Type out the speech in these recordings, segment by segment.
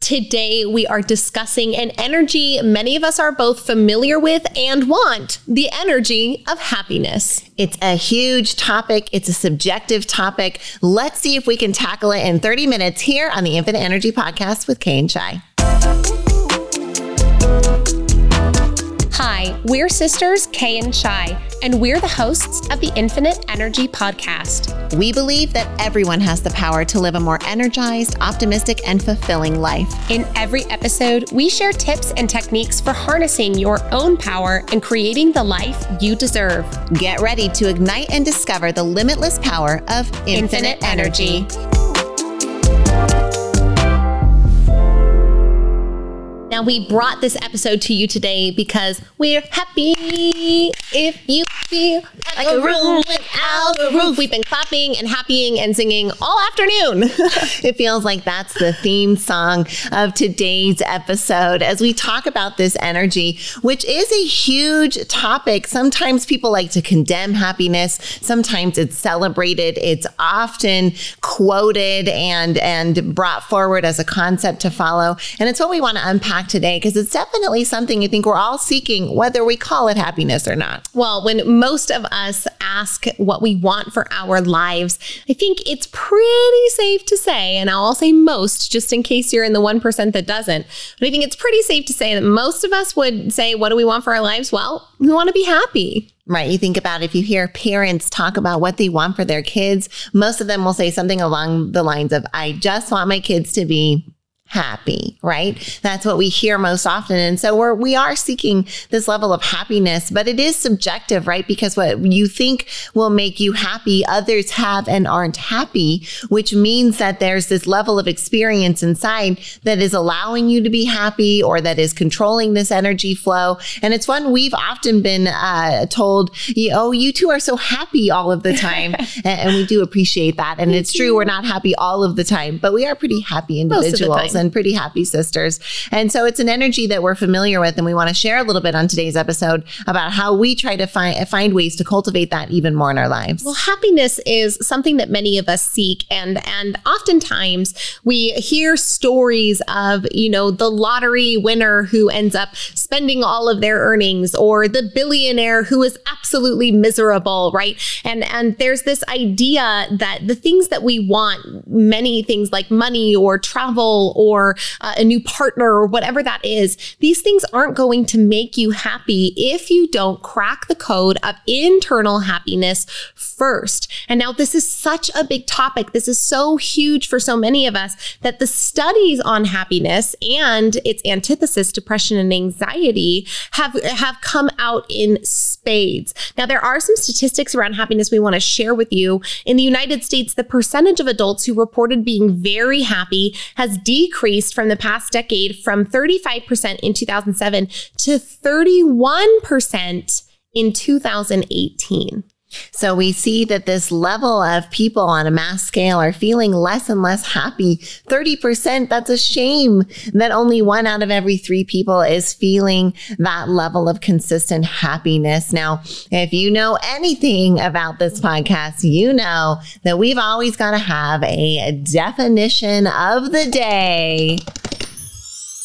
Today, we are discussing an energy many of us are both familiar with and want the energy of happiness. It's a huge topic, it's a subjective topic. Let's see if we can tackle it in 30 minutes here on the Infinite Energy Podcast with Kay and Shi. Hi, we're sisters Kay and Shi, and we're the hosts of the Infinite Energy Podcast. We believe that everyone has the power to live a more energized, optimistic, and fulfilling life. In every episode, we share tips and techniques for harnessing your own power and creating the life you deserve. Get ready to ignite and discover the limitless power of infinite, infinite energy. energy. Now, we brought this episode to you today because we're happy if you feel like a room without a roof. We've been clapping and happying and singing all afternoon. it feels like that's the theme song of today's episode as we talk about this energy, which is a huge topic. Sometimes people like to condemn happiness. Sometimes it's celebrated. It's often quoted and, and brought forward as a concept to follow. And it's what we want to unpack today because it's definitely something I think we're all seeking, whether we call it happiness or not. Well, when most of us ask what we want for our lives, I think it's pretty safe to say, and I'll say most just in case you're in the 1% that doesn't, but I think it's pretty safe to say that most of us would say, What do we want for our lives? Well, we want to be happy. Right. You think about if you hear parents talk about what they want for their kids, most of them will say something along the lines of, I just want my kids to be happy, right? That's what we hear most often. And so we're, we are seeking this level of happiness, but it is subjective, right? Because what you think will make you happy, others have and aren't happy, which means that there's this level of experience inside that is allowing you to be happy or that is controlling this energy flow. And it's one we've often been uh, told, oh, you two are so happy all of the time. and, we do appreciate that. And it's true, we're not happy all of the time, but we are pretty happy individuals and pretty happy sisters. And so it's an energy that we're familiar with. And we want to share a little bit on today's episode about how we try to find, find ways to cultivate that even more in our lives. Well, happiness is something that many of us seek. And, and oftentimes we hear stories of, you know, the lottery winner who ends up spending all of their earnings or the billionaire who is absolutely miserable, right? And, and there's this idea that the things that we want, many things like money or travel or or uh, a new partner or whatever that is, these things aren't going to make you happy if you don't crack the code of internal happiness first. And now this is such a big topic. This is so huge for so many of us that the studies on happiness and its antithesis, depression and anxiety, have, have come out in spades. Now, there are some statistics around happiness we want to share with you. In the United States, the percentage of adults who reported being very happy has decreased increased from the past decade from 35% in 2007 to 31% in 2018. So we see that this level of people on a mass scale are feeling less and less happy. 30%, that's a shame that only one out of every three people is feeling that level of consistent happiness. Now, if you know anything about this podcast, you know that we've always got to have a definition of the day.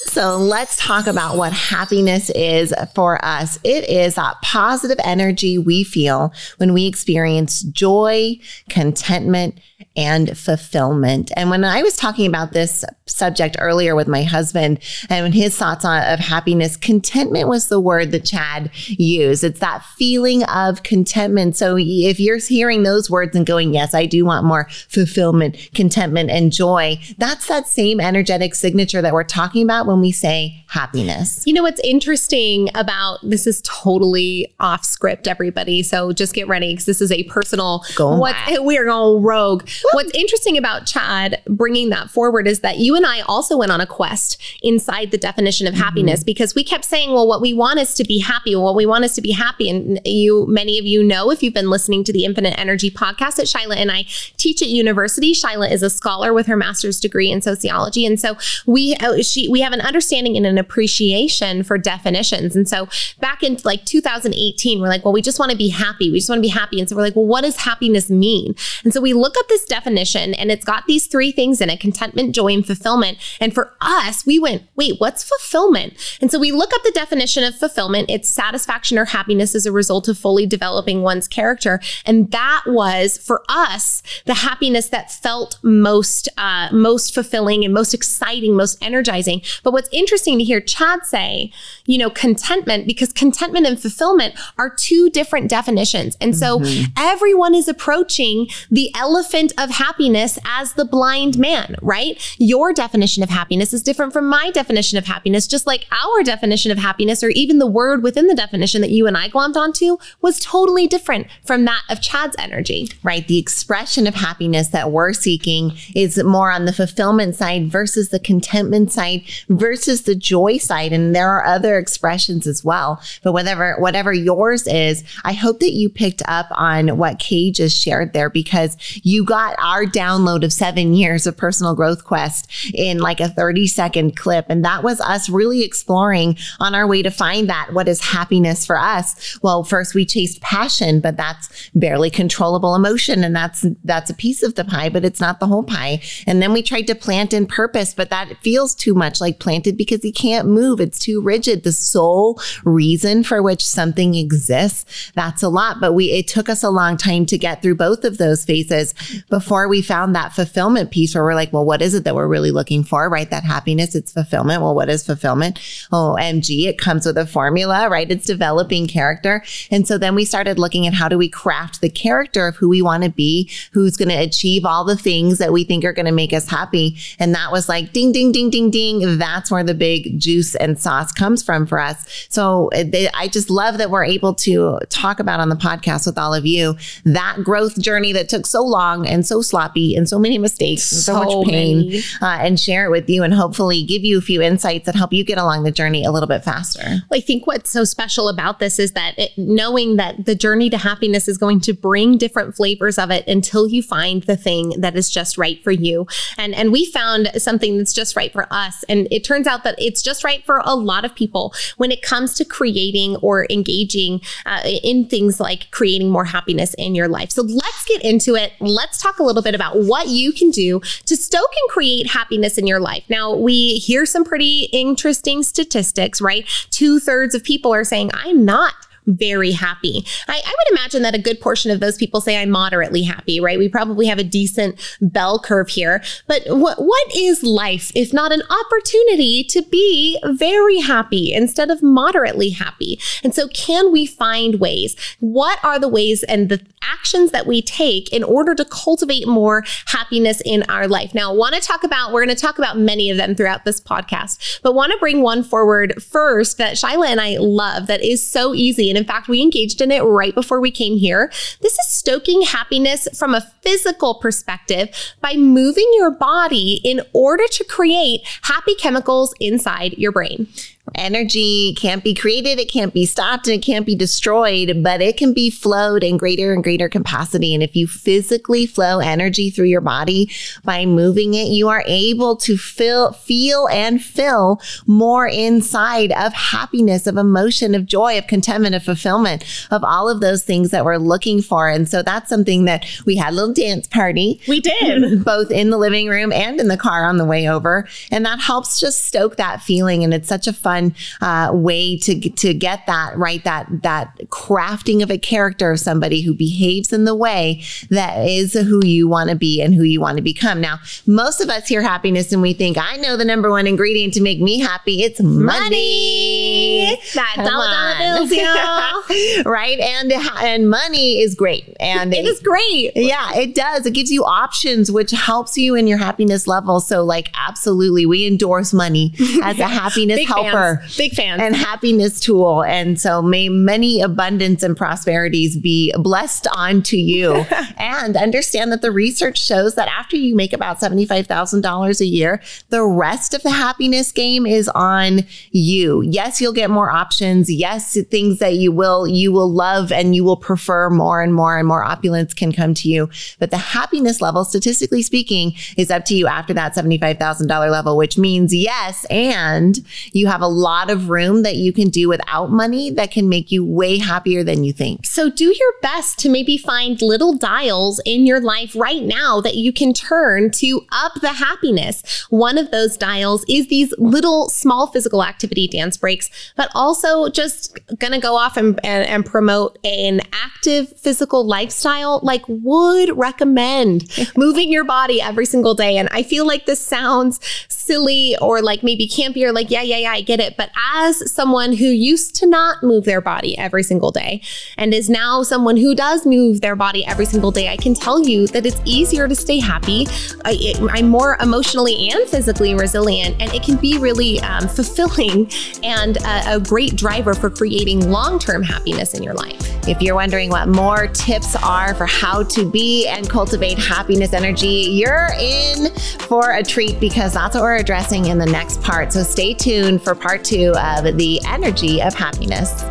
So let's talk about what happiness is for us. It is that positive energy we feel when we experience joy, contentment, and fulfillment. And when I was talking about this subject earlier with my husband and his thoughts on of happiness, contentment was the word that Chad used. It's that feeling of contentment. So if you're hearing those words and going, yes, I do want more fulfillment, contentment, and joy, that's that same energetic signature that we're talking about when we say happiness. You know what's interesting about this is totally off script, everybody. So just get ready because this is a personal. Go what we're going rogue. What's interesting about Chad bringing that forward is that you and I also went on a quest inside the definition of mm-hmm. happiness because we kept saying, well, what we want is to be happy. What we want is to be happy. And you, many of you know, if you've been listening to the Infinite Energy podcast that Shyla and I teach at university, Shyla is a scholar with her master's degree in sociology. And so we, uh, she, we have an understanding and an appreciation for definitions. And so back in like 2018, we're like, well, we just want to be happy. We just want to be happy. And so we're like, well, what does happiness mean? And so we look up the this definition and it's got these three things in it contentment, joy, and fulfillment. And for us, we went, wait, what's fulfillment? And so we look up the definition of fulfillment. It's satisfaction or happiness as a result of fully developing one's character. And that was for us the happiness that felt most, uh, most fulfilling and most exciting, most energizing. But what's interesting to hear Chad say, you know, contentment, because contentment and fulfillment are two different definitions. And so mm-hmm. everyone is approaching the elephant of happiness as the blind man, right? Your definition of happiness is different from my definition of happiness, just like our definition of happiness, or even the word within the definition that you and I glommed onto was totally different from that of Chad's energy. Right. The expression of happiness that we're seeking is more on the fulfillment side versus the contentment side versus the joy side. And there are other expressions as well. But whatever, whatever yours is, I hope that you picked up on what Kay just shared there because you got our download of seven years of personal growth quest in like a 30 second clip. And that was us really exploring on our way to find that what is happiness for us. Well, first we chased passion, but that's barely controllable emotion. And that's, that's a piece of the pie, but it's not the whole pie. And then we tried to plant in purpose, but that feels too much like planted because you can't move. It's too rigid. The sole reason for which something exists, that's a lot. But we, it took us a long time to get through both of those phases before we found that fulfillment piece where we're like, well, what is it that we're really looking for? Right. That happiness, it's fulfillment. Well, what is fulfillment? Oh, MG, it comes with a formula, right? It's developing character. And so then we started looking at how do we craft the character of who we want to be, who's going to achieve all the things that we think are going to make us happy. And that was like ding, ding, ding, ding, ding. That's where the big juice and sauce comes from for us. So uh, they, I just love that we're able to talk about on the podcast with all of you that growth journey that took so long and so sloppy and so many mistakes and so, so much pain uh, and share it with you and hopefully give you a few insights that help you get along the journey a little bit faster. Well, I think what's so special about this is that it, knowing that the journey to happiness is going to bring different flavors of it until you find the thing that is just right for you. And and we found something that's just right for us. And it turns out that it's just right for a lot of people when it comes to creating or engaging uh, in things like creating more happiness in your life. So let's get into it. Let's talk a little bit about what you can do to stoke and create happiness in your life. Now, we hear some pretty interesting statistics, right? Two thirds of people are saying, I'm not very happy. I, I, would imagine that a good portion of those people say I'm moderately happy, right? We probably have a decent bell curve here. But what what is life if not an opportunity to be very happy instead of moderately happy? And so can we find ways? What are the ways and the actions that we take in order to cultivate more happiness in our life? Now, I want to talk about we're going to talk about many of them throughout this podcast, but want to bring one forward first that Shyla and I love that is so easy and in fact, we engaged in it right before we came here. This is stoking happiness from a physical perspective by moving your body in order to create happy chemicals inside your brain. Energy can't be created, it can't be stopped, and it can't be destroyed, but it can be flowed in greater and greater capacity. And if you physically flow energy through your body by moving it, you are able to feel, feel and fill more inside of happiness, of emotion, of joy, of contentment, of fulfillment, of all of those things that we're looking for. And so that's something that we had a little dance party. We did. Both in the living room and in the car on the way over. And that helps just stoke that feeling. And it's such a fun fun uh, way to to get that right that that crafting of a character of somebody who behaves in the way that is who you want to be and who you want to become. Now, most of us hear happiness and we think, I know the number one ingredient to make me happy. It's money. That dollar dollar bills, y'all. right? And and money is great. And it is great. Yeah, it does. It gives you options, which helps you in your happiness level. So, like, absolutely, we endorse money as a happiness helper. Big fan. And happiness tool. And so may many abundance and prosperities be blessed onto you. and understand that the research shows that after you make about $75,000 a year, the rest of the happiness game is on you. Yes, you'll get more options. Yes, things that you will, you will love and you will prefer more and more and more opulence can come to you. But the happiness level, statistically speaking, is up to you after that $75,000 level, which means yes. And you have a lot of room that you can do without money that can make you way happier than you think. So do your best to maybe find little dials in your life right now that you can turn to up the happiness. One of those dials is these little small physical activity dance breaks, but also just gonna go off and, and, and promote an active physical lifestyle like would recommend moving your body every single day. And I feel like this sounds silly or like maybe campy or like, yeah, yeah, yeah, I get it. But as someone who used to not move their body every single day and is now someone who does move their body every single day, I can tell you that it's easier to stay happy. I, am more emotionally and physically resilient, and it can be really um, fulfilling and a, a great driver for creating long term happiness in your life. If you're wondering what more tips are for how to be and cultivate happiness energy, you're in for a treat because that's what we're addressing in the next part. So stay tuned for part two of the energy of happiness.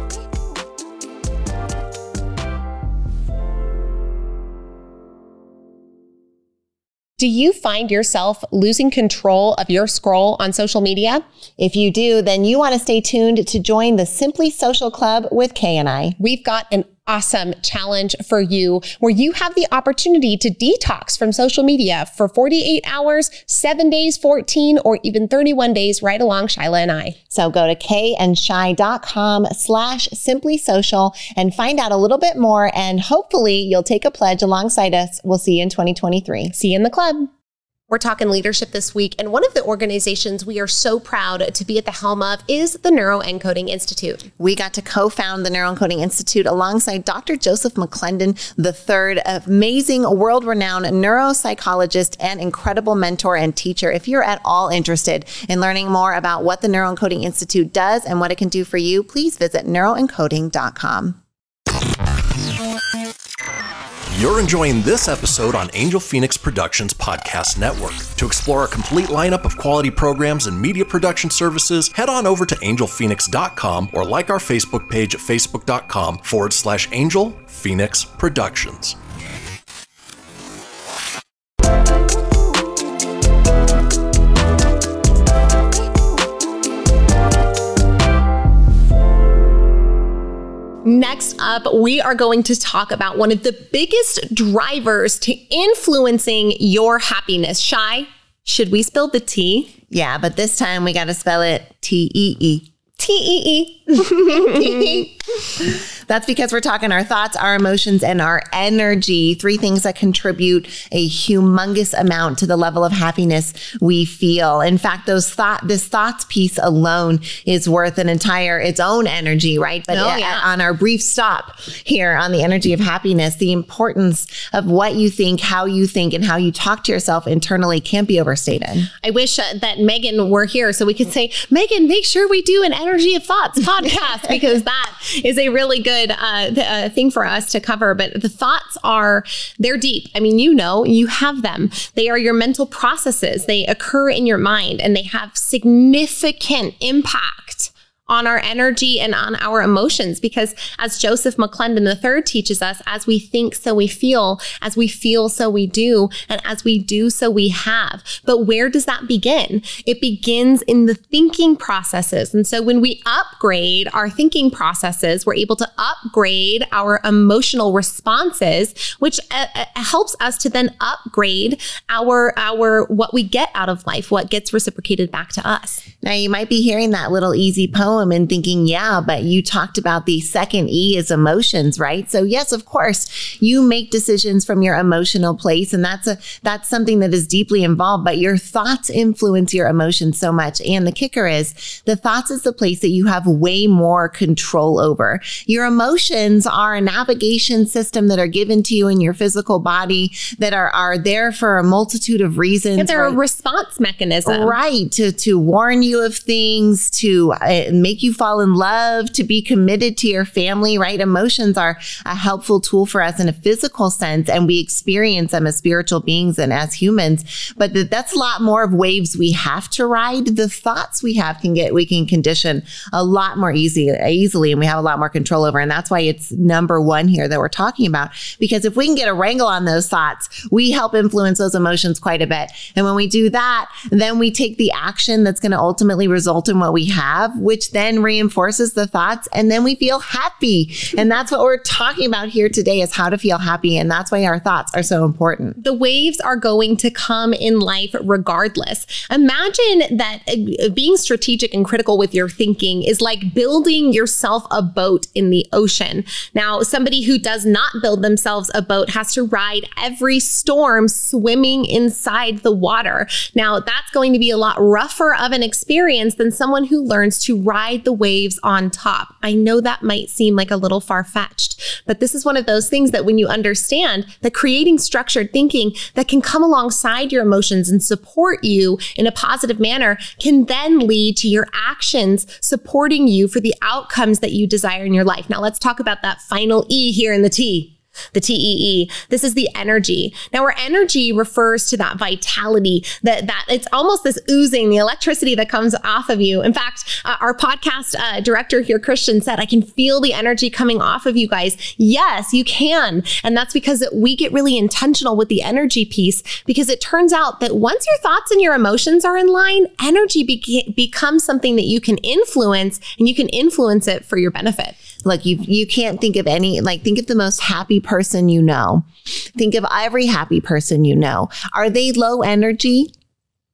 Do you find yourself losing control of your scroll on social media? If you do, then you want to stay tuned to join the Simply Social Club with Kay and I. We've got an awesome challenge for you where you have the opportunity to detox from social media for 48 hours, seven days, 14, or even 31 days right along Shyla and I. So go to kayandshi.com slash simply social and find out a little bit more. And hopefully you'll take a pledge alongside us. We'll see you in 2023. See you in the club. We're talking leadership this week, and one of the organizations we are so proud to be at the helm of is the Neuroencoding Institute. We got to co found the Neuroencoding Institute alongside Dr. Joseph McClendon, third amazing, world renowned neuropsychologist and incredible mentor and teacher. If you're at all interested in learning more about what the Neuroencoding Institute does and what it can do for you, please visit neuroencoding.com. You're enjoying this episode on Angel Fenix Productions Podcast Network. To explore a complete lineup of quality programs and media production services, head on over to angelfenix.com or like our Facebook page at facebook.com forward slash Angel Fenix Productions. Next up, we are going to talk about one of the biggest drivers to influencing your happiness. Shi, should we spill the tea? Yeah, but this time we got to spell it T E E. T E E. That's because we're talking our thoughts, our emotions, and our energy. Three things that contribute a humongous amount to the level of happiness we feel. In fact, those thought, this thoughts piece alone is worth an entire its own energy, right? But oh, yeah. on our brief stop here on the energy of happiness, the importance of what you think, how you think, and how you talk to yourself internally can't be overstated. I wish uh, that Megan were here so we could say, Megan, make sure we do an energy of thoughts podcast because that is a really good uh, th- uh, thing for us to cover. But the thoughts are, they're deep. I mean, you know, you have them. They are your mental processes. They occur in your mind and they have significant impact on our energy and on our emotions. Because as Joseph McClendon III teaches us, as we think, so we feel, as we feel, so we do, and as we do, so we have. But where does that begin? It begins in the thinking processes. And so when we upgrade our thinking processes, we're able to upgrade our emotional responses, which uh, uh helps us to then upgrade our, our, what we get out of life, what gets reciprocated back to us. Now you might be hearing that little easy poem and thinking, yeah, but you talked about the second E is emotions, right? So yes, of course, you make decisions from your emotional place. And that's a, that's something that is deeply involved, but your thoughts influence your emotions so much. And the kicker is the thoughts is the place that you have way more control over. Your emotions are a navigation system that are given to you in your physical body that are, are there for a multitude of reasons. And they're right? a response mechanism. Right. To, to warn you of things, to uh, make you fall in love, to be committed to your family, right? Emotions are a helpful tool for us in a physical sense, and we experience them as spiritual beings and as humans. But that's a lot more of waves we have to ride. The thoughts we have can get, we can condition a lot more easy, easily, and we have a lot more control over. And that's why it's number one here that we're talking about. Because if we can get a wrangle on those thoughts, we help influence those emotions quite a bit. And when we do that, then we take the action that's going to ultimately ultimately result in what we have, which then reinforces the thoughts. And then we feel happy. And that's what we're talking about here today is how to feel happy. And that's why our thoughts are so important. The waves are going to come in life regardless. Imagine that uh, being strategic and critical with your thinking is like building yourself a boat in the ocean. Now, somebody who does not build themselves a boat has to ride every storm swimming inside the water. Now, that's going to be a lot rougher of an experience than someone who learns to ride the waves on top. I know that might seem like a little far fetched, but this is one of those things that when you understand that creating structured thinking that can come alongside your emotions and support you in a positive manner can then lead to your actions supporting you for the outcomes that you desire in your life. Now, let's talk about that final E here in the T the TEE. This is the energy. Now, our energy refers to that vitality that that it's almost this oozing, the electricity that comes off of you. In fact, uh, our podcast uh, director here, Christian, said, "I can feel the energy coming off of you guys." Yes, you can, and that's because we get really intentional with the energy piece because it turns out that once your thoughts and your emotions are in line, energy beca- becomes something that you can influence, and you can influence it for your benefit. Look, you you can't think of any like think of the most happy person you know. Think of every happy person you know. Are they low energy?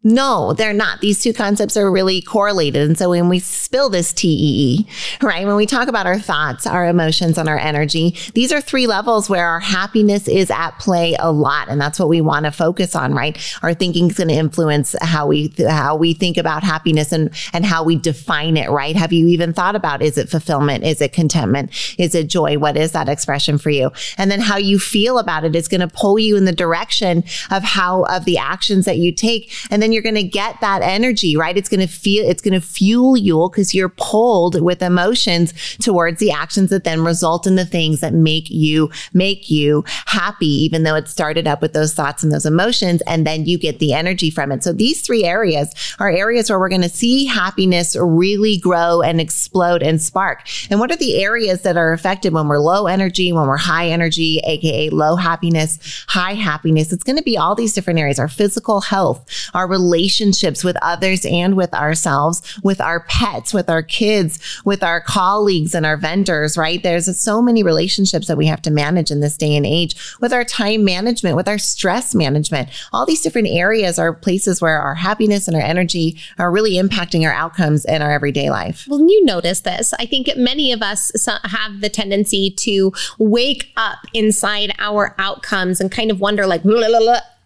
No, they're not. These two concepts are really correlated. And so when we spill this TEE, right, when we talk about our thoughts, our emotions, and our energy, these are three levels where our happiness is at play a lot. And that's what we want to focus on, right? Our thinking is going to influence how we, how we think about happiness and, and how we define it, right? Have you even thought about, is it fulfillment? Is it contentment? Is it joy? What is that expression for you? And then how you feel about it is going to pull you in the direction of how, of the actions that you take. And then then you're going to get that energy, right? It's going to feel, it's going to fuel you because you're pulled with emotions towards the actions that then result in the things that make you, make you happy, even though it started up with those thoughts and those emotions. And then you get the energy from it. So these three areas are areas where we're going to see happiness really grow and explode and spark. And what are the areas that are affected when we're low energy, when we're high energy, AKA low happiness, high happiness? It's going to be all these different areas, our physical health, our relationships with others and with ourselves, with our pets, with our kids, with our colleagues and our vendors, right? There's so many relationships that we have to manage in this day and age with our time management, with our stress management. All these different areas are places where our happiness and our energy are really impacting our outcomes in our everyday life. Well, you notice this. I think many of us have the tendency to wake up inside our outcomes and kind of wonder, like,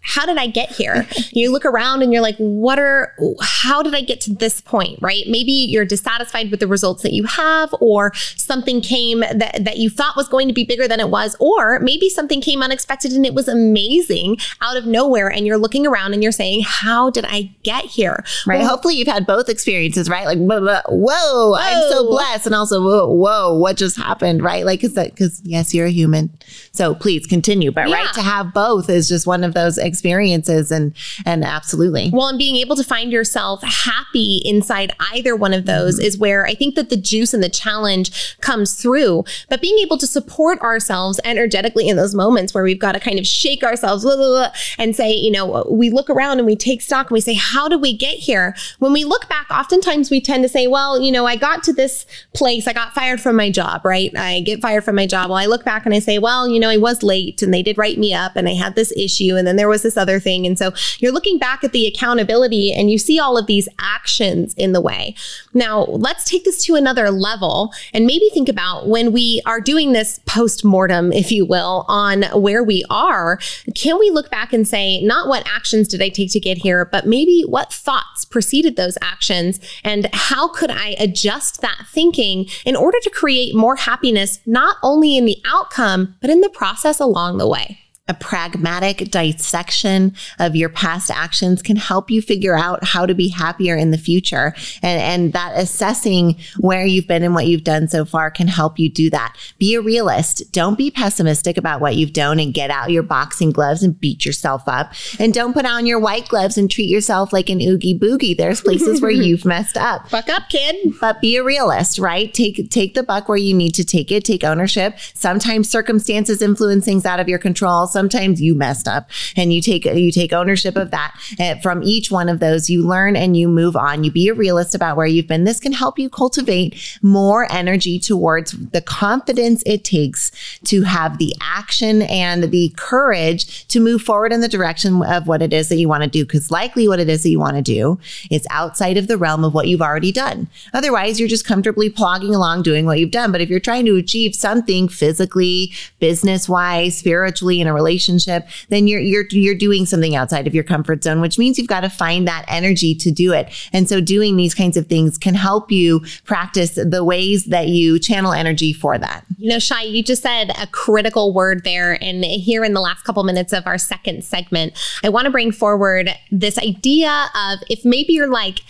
how did I get here? you look around and you're like, what are, how did I get to this point, right? Maybe you're dissatisfied with the results that you have, or something came that, that you thought was going to be bigger than it was, or maybe something came unexpected and it was amazing out of nowhere. And you're looking around and you're saying, how did I get here? Right. Well, Hopefully you've had both experiences, right? Like, blah, blah, whoa, whoa, I'm so blessed. And also, whoa, whoa, what just happened, right? Like, cause that, cause yes, you're a human. So please continue. But yeah. right, to have both is just one of those experiences and and absolutely. Well, and being able to find yourself happy inside either one of those mm-hmm. is where I think that the juice and the challenge comes through. But being able to support ourselves energetically in those moments where we've got to kind of shake ourselves blah, blah, blah, and say, you know, we look around and we take stock and we say, how did we get here? When we look back, oftentimes we tend to say, well, you know, I got to this place, I got fired from my job, right? I get fired from my job. Well, I look back and I say, well, you know, I was late and they did write me up and I had this issue and then there was this other thing. And so you're looking back at the accountability and you see all of these actions in the way. Now, let's take this to another level and maybe think about when we are doing this post mortem, if you will, on where we are. Can we look back and say, not what actions did I take to get here, but maybe what thoughts preceded those actions and how could I adjust that thinking in order to create more happiness, not only in the outcome, but in the process along the way a pragmatic dissection of your past actions can help you figure out how to be happier in the future. And, and that assessing where you've been and what you've done so far can help you do that. Be a realist. Don't be pessimistic about what you've done and get out your boxing gloves and beat yourself up. And don't put on your white gloves and treat yourself like an oogie boogie. There's places where you've messed up. Fuck up, kid. But be a realist, right? Take, take the buck where you need to take it. Take ownership. Sometimes circumstances influence things out of your control Sometimes you messed up and you take, you take ownership of that. And from each one of those, you learn and you move on. You be a realist about where you've been. This can help you cultivate more energy towards the confidence it takes to have the action and the courage to move forward in the direction of what it is that you want to do. Cause likely what it is that you want to do is outside of the realm of what you've already done. Otherwise, you're just comfortably plogging along doing what you've done. But if you're trying to achieve something physically, business wise, spiritually in a relationship, then you're, you're, you're doing something outside of your comfort zone, which means you've got to find that energy to do it. And so doing these kinds of things can help you practice the ways that you channel energy for that. You know, Shi, you just said a critical word there. And here in the last couple minutes of our second segment, I want to bring forward this idea of if maybe you're like,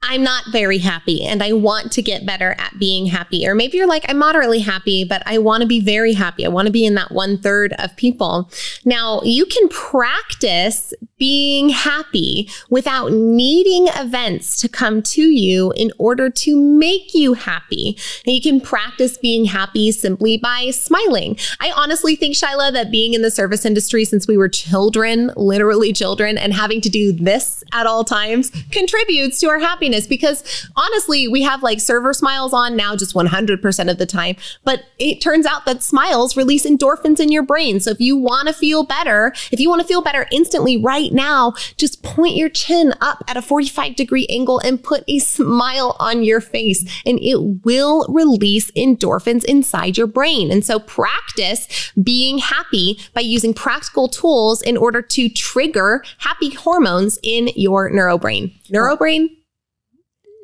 I'm not very happy and I want to get better at being happy. Or maybe you're like, I'm moderately happy, but I want to be very happy. I want to be in that one third of people. Now, you can practice being happy without needing events to come to you in order to make you happy. And you can practice being happy simply by smiling. I honestly think, Shyla, that being in the service industry since we were children, literally children, and having to do this at all times contributes to our happiness happiness because honestly, we have like server smiles on now just 100% of the time. But it turns out that smiles release endorphins in your brain. So if you want to feel better, if you want to feel better instantly right now, just point your chin up at a 45 degree angle and put a smile on your face and it will release endorphins inside your brain. And so practice being happy by using practical tools in order to trigger happy hormones in your neurobrain. Neurobrain?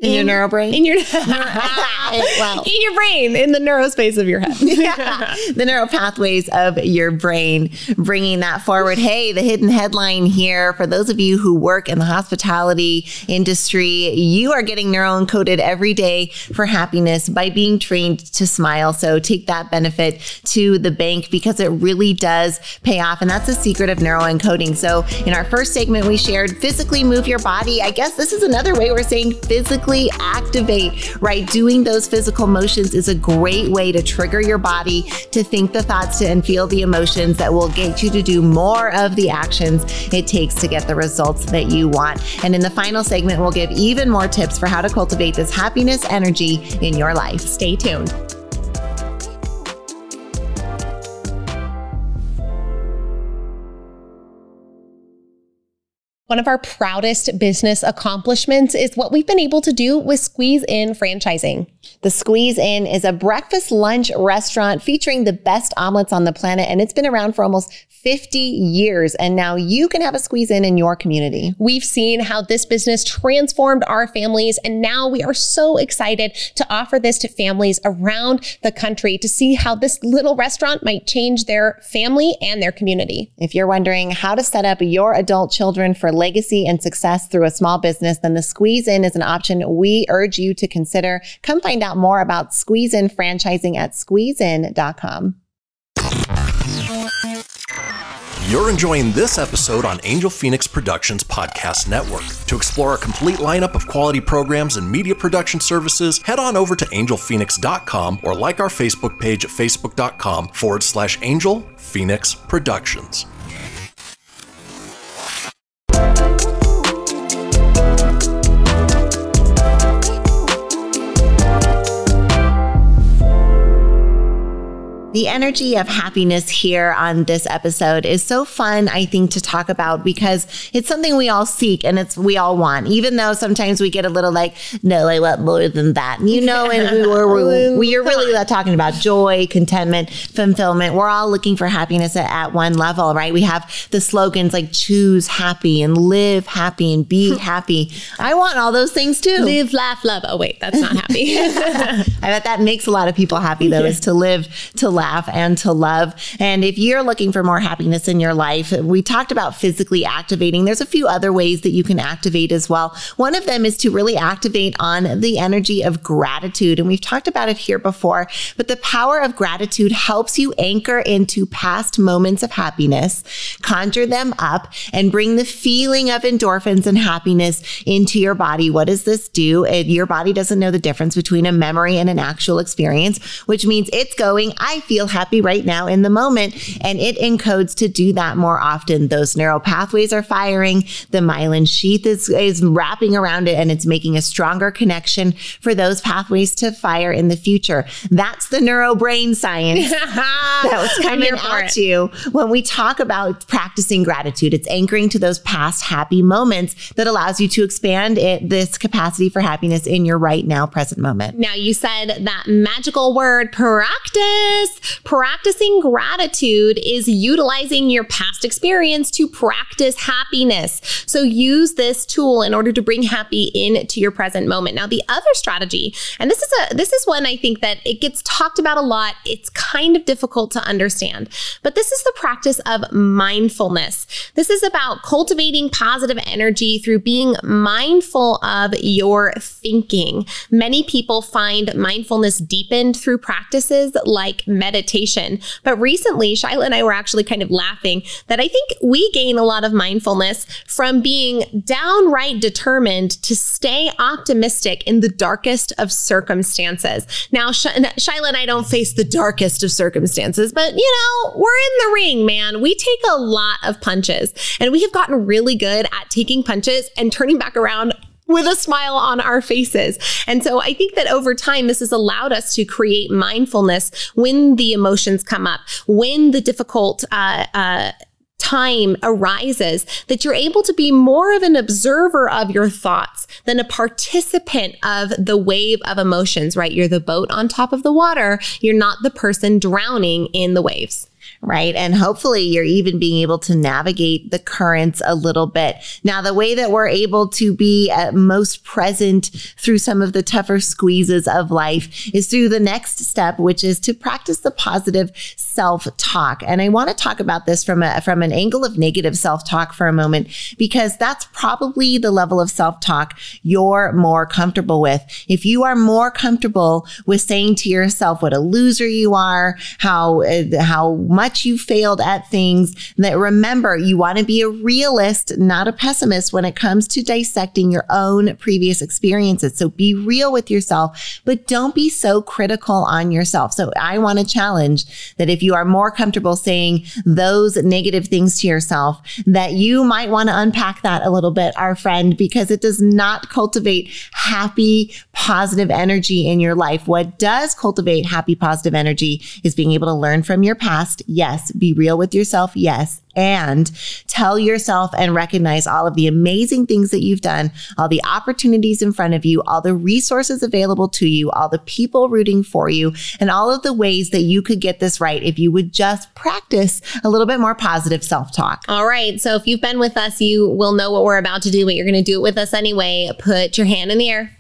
In, in your neurobrain? In your well, in your brain, in the neurospace of your head. yeah, the neural pathways of your brain, bringing that forward. Hey, the hidden headline here for those of you who work in the hospitality industry, you are getting neural encoded every day for happiness by being trained to smile. So take that benefit to the bank because it really does pay off. And that's the secret of neural encoding. So in our first segment, we shared physically move your body. I guess this is another way we're saying physically physically activate, right? Doing those physical motions is a great way to trigger your body to think the thoughts and feel the emotions that will get you to do more of the actions it takes to get the results that you want. And in the final segment, we'll give even more tips for how to cultivate this happiness energy in your life. Stay tuned. One of our proudest business accomplishments is what we've been able to do with Squeeze In franchising. The Squeeze In is a breakfast lunch restaurant featuring the best omelets on the planet, and it's been around for almost 50 years. And now you can have a Squeeze In in your community. We've seen how this business transformed our families, and now we are so excited to offer this to families around the country to see how this little restaurant might change their family and their community. If you're wondering how to set up your adult children for legacy and success through a small business, then the Squeeze In is an option we urge you to consider. Come find out more about Squeeze In franchising at squeezein.com. You're enjoying this episode on Angel Fenix Productions Podcast Network. To explore a complete lineup of quality programs and media production services, head on over to angelfenix.com or like our Facebook page at facebook.com forward slash Angel Fenix Productions. The energy of happiness here on this episode is so fun, I think, to talk about because it's something we all seek and it's we all want, even though sometimes we get a little like, no, I want more than that. You know, and we were, we, are really talking about joy, contentment, fulfillment. We're all looking for happiness at, at one level, right? We have the slogans like choose happy and live happy and be happy. I want all those things too. Live, laugh, love. Oh, wait, that's not happy. I bet that makes a lot of people happy though, yeah. is to live, to laugh laugh and to love. And if you're looking for more happiness in your life, we talked about physically activating. There's a few other ways that you can activate as well. One of them is to really activate on the energy of gratitude. And we've talked about it here before, but the power of gratitude helps you anchor into past moments of happiness, conjure them up, and bring the feeling of endorphins and happiness into your body. What does this do? Your body doesn't know the difference between a memory and an actual experience, which means it's going, I feel feel happy right now in the moment. And it encodes to do that more often. Those neural pathways are firing. The myelin sheath is, is wrapping around it and it's making a stronger connection for those pathways to fire in the future. That's the neuro brain science that was coming at you when we talk about practicing gratitude. It's anchoring to those past happy moments that allows you to expand it, this capacity for happiness in your right now present moment. Now, you said that magical word practice. Practicing gratitude is utilizing your past experience to practice happiness. So use this tool in order to bring happy into your present moment. Now, the other strategy, and this is a this is one I think that it gets talked about a lot. It's kind of difficult to understand, but this is the practice of mindfulness. This is about cultivating positive energy through being mindful of your thinking. Many people find mindfulness deepened through practices like meditation. But recently, Shyla and I were actually kind of laughing that I think we gain a lot of mindfulness from being downright determined to stay optimistic in the darkest of circumstances. Now, Sh- Shyla and I don't face the darkest of circumstances, but you know, we're in the ring, man. We take a lot of punches and we have gotten really good at taking punches and turning back around with a smile on our faces. And so I think that over time, this has allowed us to create mindfulness when the emotions come up, when the difficult, uh, uh, time arises that you're able to be more of an observer of your thoughts than a participant of the wave of emotions, right? You're the boat on top of the water. You're not the person drowning in the waves right? And hopefully you're even being able to navigate the currents a little bit. Now, the way that we're able to be uh, most present through some of the tougher squeezes of life is through the next step, which is to practice the positive self-talk. And I want to talk about this from a from an angle of negative self-talk for a moment because that's probably the level of self-talk you're more comfortable with. If you are more comfortable with saying to yourself what a loser you are, how uh, how much you failed at things, that remember you want to be a realist, not a pessimist when it comes to dissecting your own previous experiences. So be real with yourself, but don't be so critical on yourself. So I want to challenge that if you are more comfortable saying those negative things to yourself, that you might want to unpack that a little bit, our friend, because it does not cultivate happy, positive energy in your life. What does cultivate happy, positive energy is being able to learn from your past. Yes. Be real with yourself. Yes and tell yourself and recognize all of the amazing things that you've done, all the opportunities in front of you, all the resources available to you, all the people rooting for you, and all of the ways that you could get this right if you would just practice a little bit more positive self talk. All right. So if you've been with us, you will know what we're about to do, but you're going to do it with us anyway. Put your hand in the air,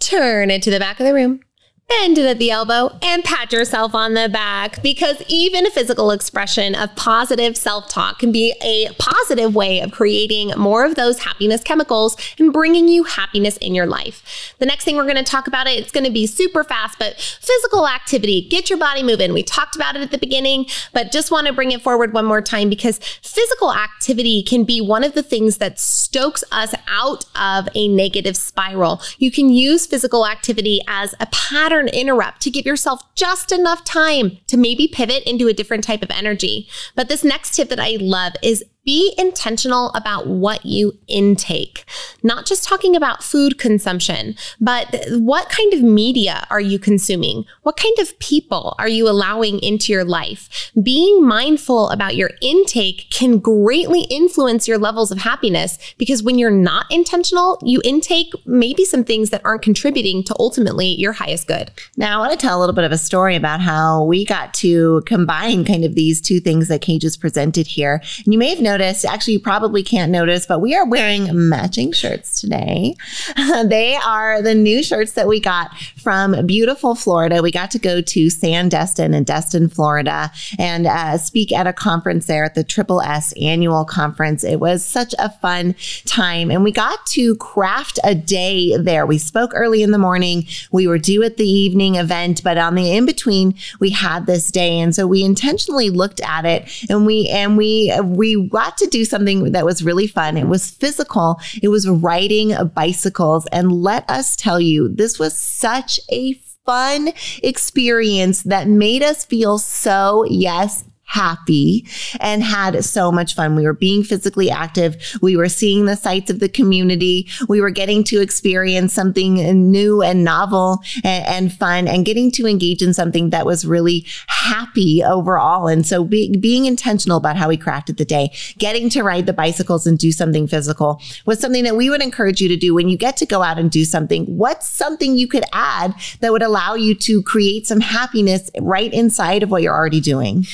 turn it to the back of the room bend it at the elbow and pat yourself on the back because even a physical expression of positive self-talk can be a positive way of creating more of those happiness chemicals and bringing you happiness in your life. The next thing we're going to talk about it, it's going to be super fast, but physical activity, get your body moving. We talked about it at the beginning, but just want to bring it forward one more time because physical activity can be one of the things that stokes us out of a negative spiral. You can use physical activity as a pattern pattern interrupt to give yourself just enough time to maybe pivot into a different type of energy. But this next tip that I love is be intentional about what you intake. Not just talking about food consumption, but what kind of media are you consuming? What kind of people are you allowing into your life? Being mindful about your intake can greatly influence your levels of happiness because when you're not intentional, you intake maybe some things that aren't contributing to ultimately your highest good. Now, I want to tell a little bit of a story about how we got to combine kind of these two things that Kay just presented here. And you may have noticed notice, actually, you probably can't notice, but we are wearing matching shirts today. they are the new shirts that we got from beautiful Florida. We got to go to Sandestin in Destin, Florida, and uh, speak at a conference there at the Triple S annual conference. It was such a fun time, and we got to craft a day there. We spoke early in the morning. We were due at the evening event, but on the in between, we had this day, and so we intentionally looked at it, and we and we we got to do something that was really fun. It was physical. It was riding bicycles. And let us tell you, this was such a fun experience that made us feel so, yes, happy and had so much fun. We were being physically active. We were seeing the sights of the community. We were getting to experience something new and novel and, and fun and getting to engage in something that was really happy overall. And so be, being intentional about how we crafted the day, getting to ride the bicycles and do something physical was something that we would encourage you to do when you get to go out and do something. What's something you could add that would allow you to create some happiness right inside of what you're already doing?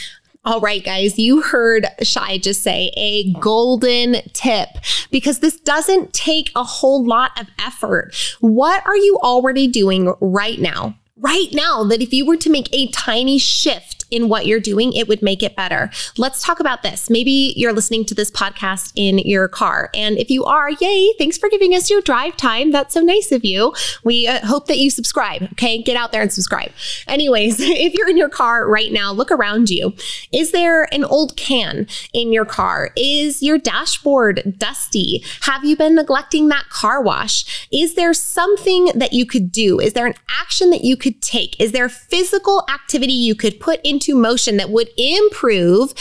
All right, guys, you heard Shi just say a golden tip because this doesn't take a whole lot of effort. What are you already doing right now? Right now, that if you were to make a tiny shift in what you're doing, it would make it better. Let's talk about this. Maybe you're listening to this podcast in your car. And if you are, yay, thanks for giving us your drive time. That's so nice of you. We uh, hope that you subscribe. Okay. Get out there and subscribe. Anyways, if you're in your car right now, look around you. Is there an old can in your car? Is your dashboard dusty? Have you been neglecting that car wash? Is there something that you could do? Is there an action that you could take? Is there physical activity you could put in into motion that would improve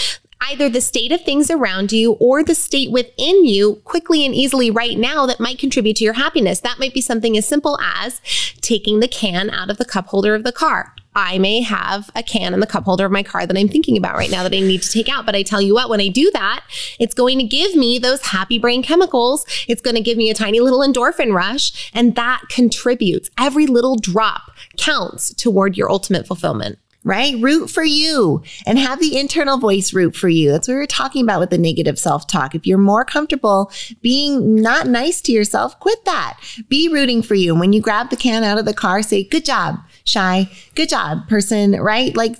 either the state of things around you or the state within you quickly and easily right now that might contribute to your happiness. That might be something as simple as taking the can out of the cup holder of the car. I may have a can in the cup holder of my car that I'm thinking about right now that I need to take out. But I tell you what, when I do that, it's going to give me those happy brain chemicals. It's going to give me a tiny little endorphin rush. And that contributes. Every little drop counts toward your ultimate fulfillment right? Root for you and have the internal voice root for you. That's what we were talking about with the negative self talk. If you're more comfortable being not nice to yourself, quit that. Be rooting for you. And when you grab the can out of the car, say, good job Shi. Good job, person, right? Like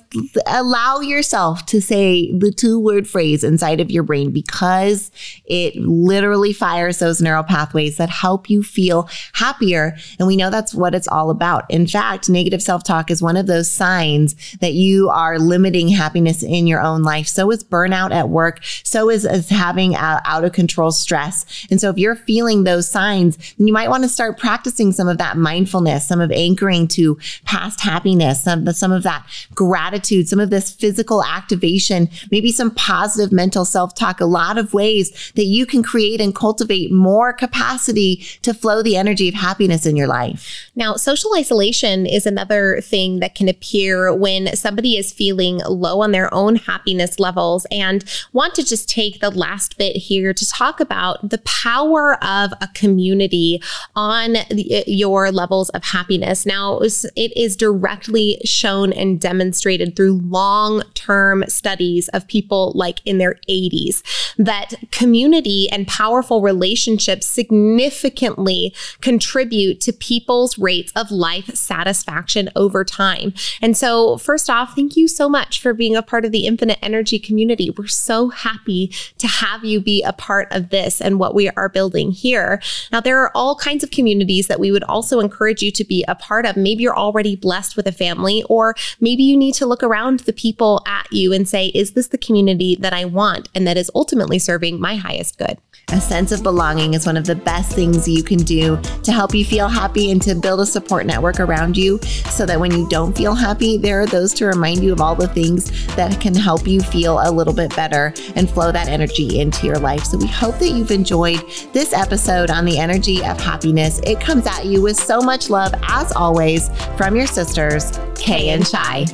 allow yourself to say the two word phrase inside of your brain because it literally fires those neural pathways that help you feel happier. And we know that's what it's all about. In fact, negative self talk is one of those signs that you are limiting happiness in your own life. So is burnout at work. So is, is having out of control stress. And so if you're feeling those signs, then you might want to start practicing some of that mindfulness, some of anchoring to past happiness, some, some of that gratitude, some of this physical activation, maybe some positive mental self talk, a lot of ways that you can create and cultivate more capacity to flow the energy of happiness in your life. Now, social isolation is another thing that can appear when somebody is feeling low on their own happiness levels and want to just take the last bit here to talk about the power of a community on the, eh, your levels of happiness. Now, it is directly shown and demonstrated through long term studies of people like in their 80s that community and powerful relationships significantly contribute to people's rates of life satisfaction over time. And so, first off, thank you so much for being a part of the Infinite Energy community. We're so happy to have you be a part of this and what we are building here. Now, there are all kinds of communities that we would also encourage you to be a part of. Maybe you're already blessed with a family, or maybe you need to look around the people at you and say, is this the community that I want and that is ultimately serving my highest good? A sense of belonging is one of the best things you can do to help you feel happy and to build a support network around you so that when you don't feel happy, there are those to remind you of all the things that can help you feel a little bit better and flow that energy into your life. So we hope that you've enjoyed this episode on the energy of happiness. It comes at you with so much love, as always, from your sisters, Kay and Shi.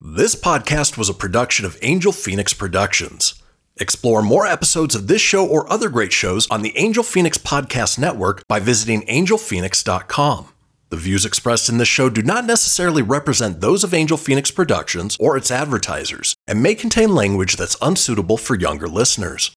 This podcast was a production of Angel Fenix Productions. Explore more episodes of this show or other great shows on the Angel Fenix Podcast Network by visiting angelfenix.com. The views expressed in this show do not necessarily represent those of Angel Fenix Productions or its advertisers and may contain language that's unsuitable for younger listeners.